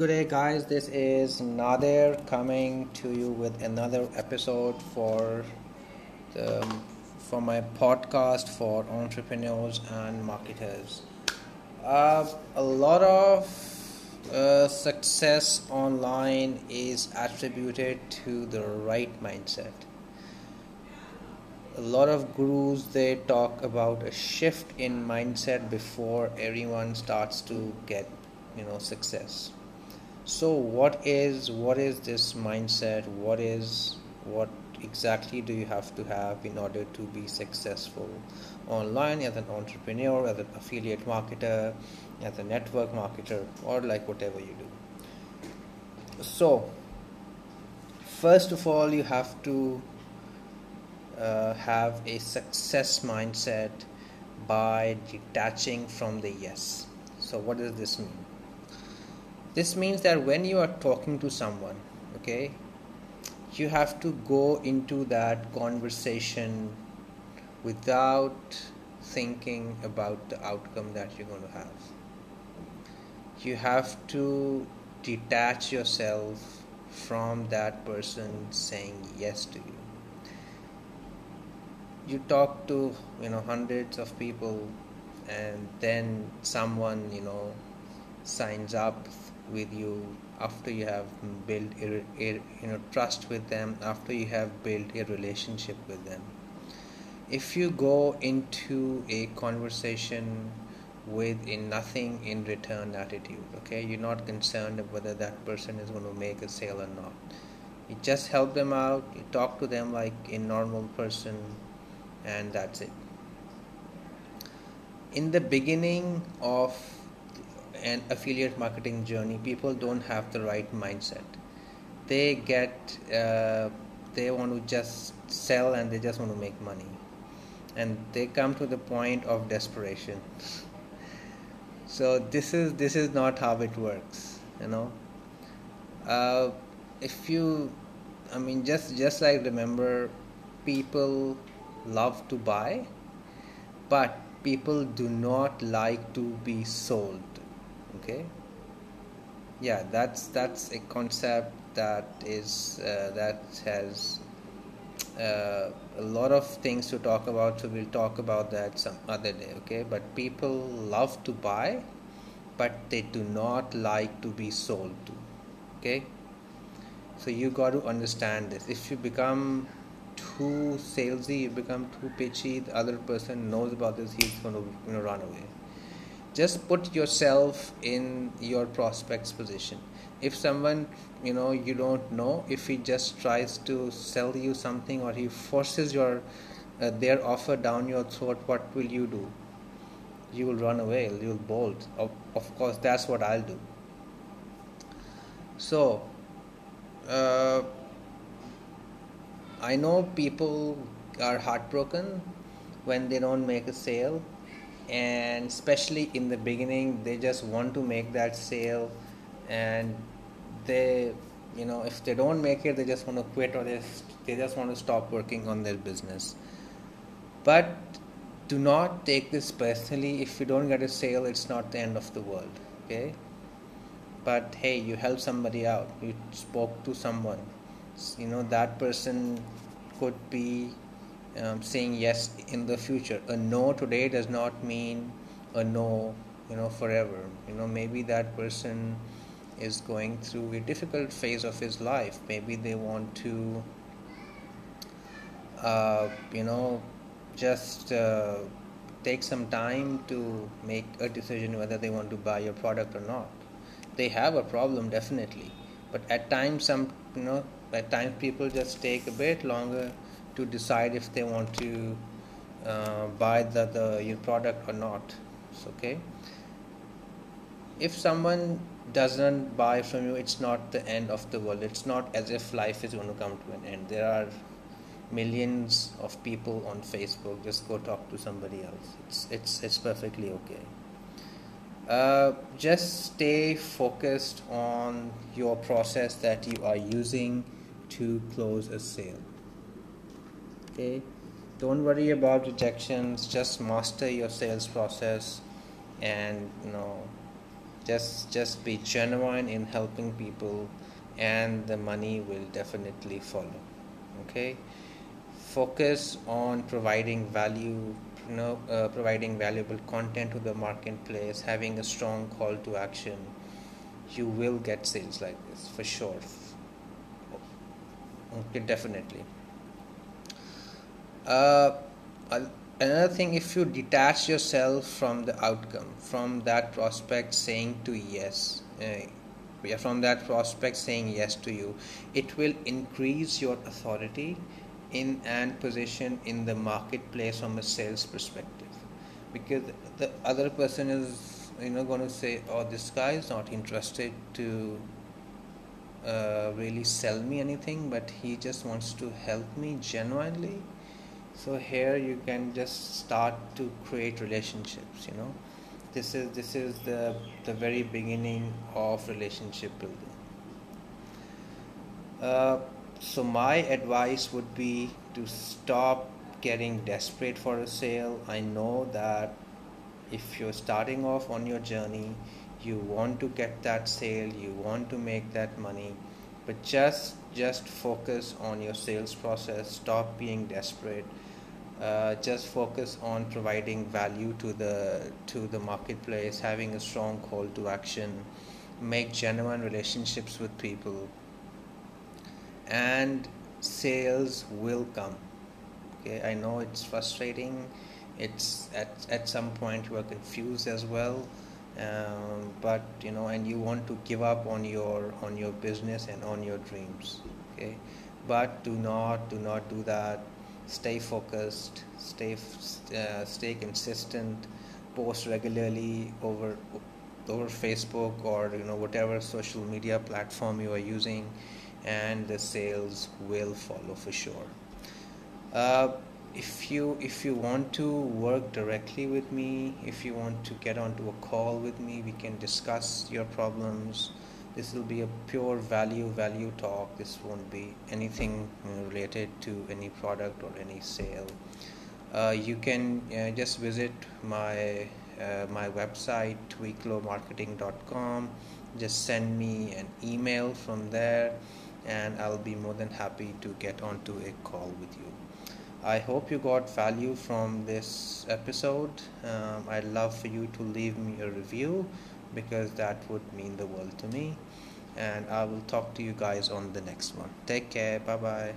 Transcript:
Good day, guys. This is Nader coming to you with another episode for the for my podcast for entrepreneurs and marketers. Uh, a lot of uh, success online is attributed to the right mindset. A lot of gurus they talk about a shift in mindset before everyone starts to get you know success so what is what is this mindset? What is what exactly do you have to have in order to be successful online as an entrepreneur as an affiliate marketer as a network marketer or like whatever you do? So first of all you have to uh, have a success mindset by detaching from the yes. So what does this mean this means that when you are talking to someone okay you have to go into that conversation without thinking about the outcome that you're going to have. You have to detach yourself from that person saying yes to you. You talk to you know hundreds of people and then someone you know signs up with you after you have built a, a, you know trust with them after you have built a relationship with them. If you go into a conversation with a nothing in return attitude okay you're not concerned whether that person is going to make a sale or not. You just help them out you talk to them like a normal person and that's it. In the beginning of an affiliate marketing journey, people don't have the right mindset. They get, uh, they want to just sell and they just want to make money. And they come to the point of desperation. so this is this is not how it works, you know. Uh, if you, I mean, just just like remember, people love to buy, but people do not like to be sold okay? Yeah that's that's a concept that is uh, that has uh, a lot of things to talk about so we'll talk about that some other day okay? But people love to buy but they do not like to be sold to okay? So you got to understand this. If you become too salesy you become too pitchy the other person knows about this he's going to you know, run away just put yourself in your prospect's position. If someone you know you don't know if he just tries to sell you something or he forces your uh, their offer down your throat what will you do? You will run away you'll bolt. Of, of course that's what i'll do. So uh, i know people are heartbroken when they don't make a sale and especially in the beginning they just want to make that sale. And they you know if they don't make it they just want to quit or they, they just want to stop working on their business. But do not take this personally. If you don't get a sale it's not the end of the world okay? But hey you help somebody out. You spoke to someone. You know that person could be um, saying yes in the future. A no today does not mean a no, you know, forever. You know, maybe that person is going through a difficult phase of his life. Maybe they want to, uh, you know, just uh, take some time to make a decision whether they want to buy your product or not. They have a problem definitely, but at times some, you know, at times people just take a bit longer to decide if they want to uh, buy the, the your product or not okay? If someone doesn't buy from you it's not the end of the world. It's not as if life is going to come to an end. There are millions of people on facebook. Just go talk to somebody else. It's it's it's perfectly okay. Uh, just stay focused on your process that you are using to close a sale okay? Don't worry about rejections just master your sales process and you know just just be genuine in helping people and the money will definitely follow okay? Focus on providing value you know uh, providing valuable content to the marketplace having a strong call to action. You will get sales like this for sure. Okay definitely uh, another thing if you detach yourself from the outcome from that prospect saying to yes uh, from that prospect saying yes to you it will increase your authority in and position in the marketplace from a sales perspective. Because the other person is you know going to say oh this guy is not interested to uh, really sell me anything but he just wants to help me genuinely so here you can just start to create relationships you know. This is this is the the very beginning of relationship building. Uh, so my advice would be to stop getting desperate for a sale. I know that if you're starting off on your journey you want to get that sale you want to make that money but just just focus on your sales process. Stop being desperate. Uh, just focus on providing value to the to the marketplace having a strong call to action. Make genuine relationships with people. And sales will come. Okay i know it's frustrating. It's at, at some point you are confused as well um, but you know and you want to give up on your on your business and on your dreams okay? But do not do not do that. Stay focused. Stay uh, stay consistent. Post regularly over over facebook or you know whatever social media platform you are using and the sales will follow for sure. Uh, if you if you want to work directly with me if you want to get onto a call with me we can discuss your problems. This will be a pure value value talk. This won't be anything related to any product or any sale. Uh, you can uh, just visit my uh, my website tweaklowmarketing.com just send me an email from there and I'll be more than happy to get onto a call with you I hope you got value from this episode um, I'd love for you to leave me a review because that would mean the world to me and I will talk to you guys on the next one. Take care. Bye bye.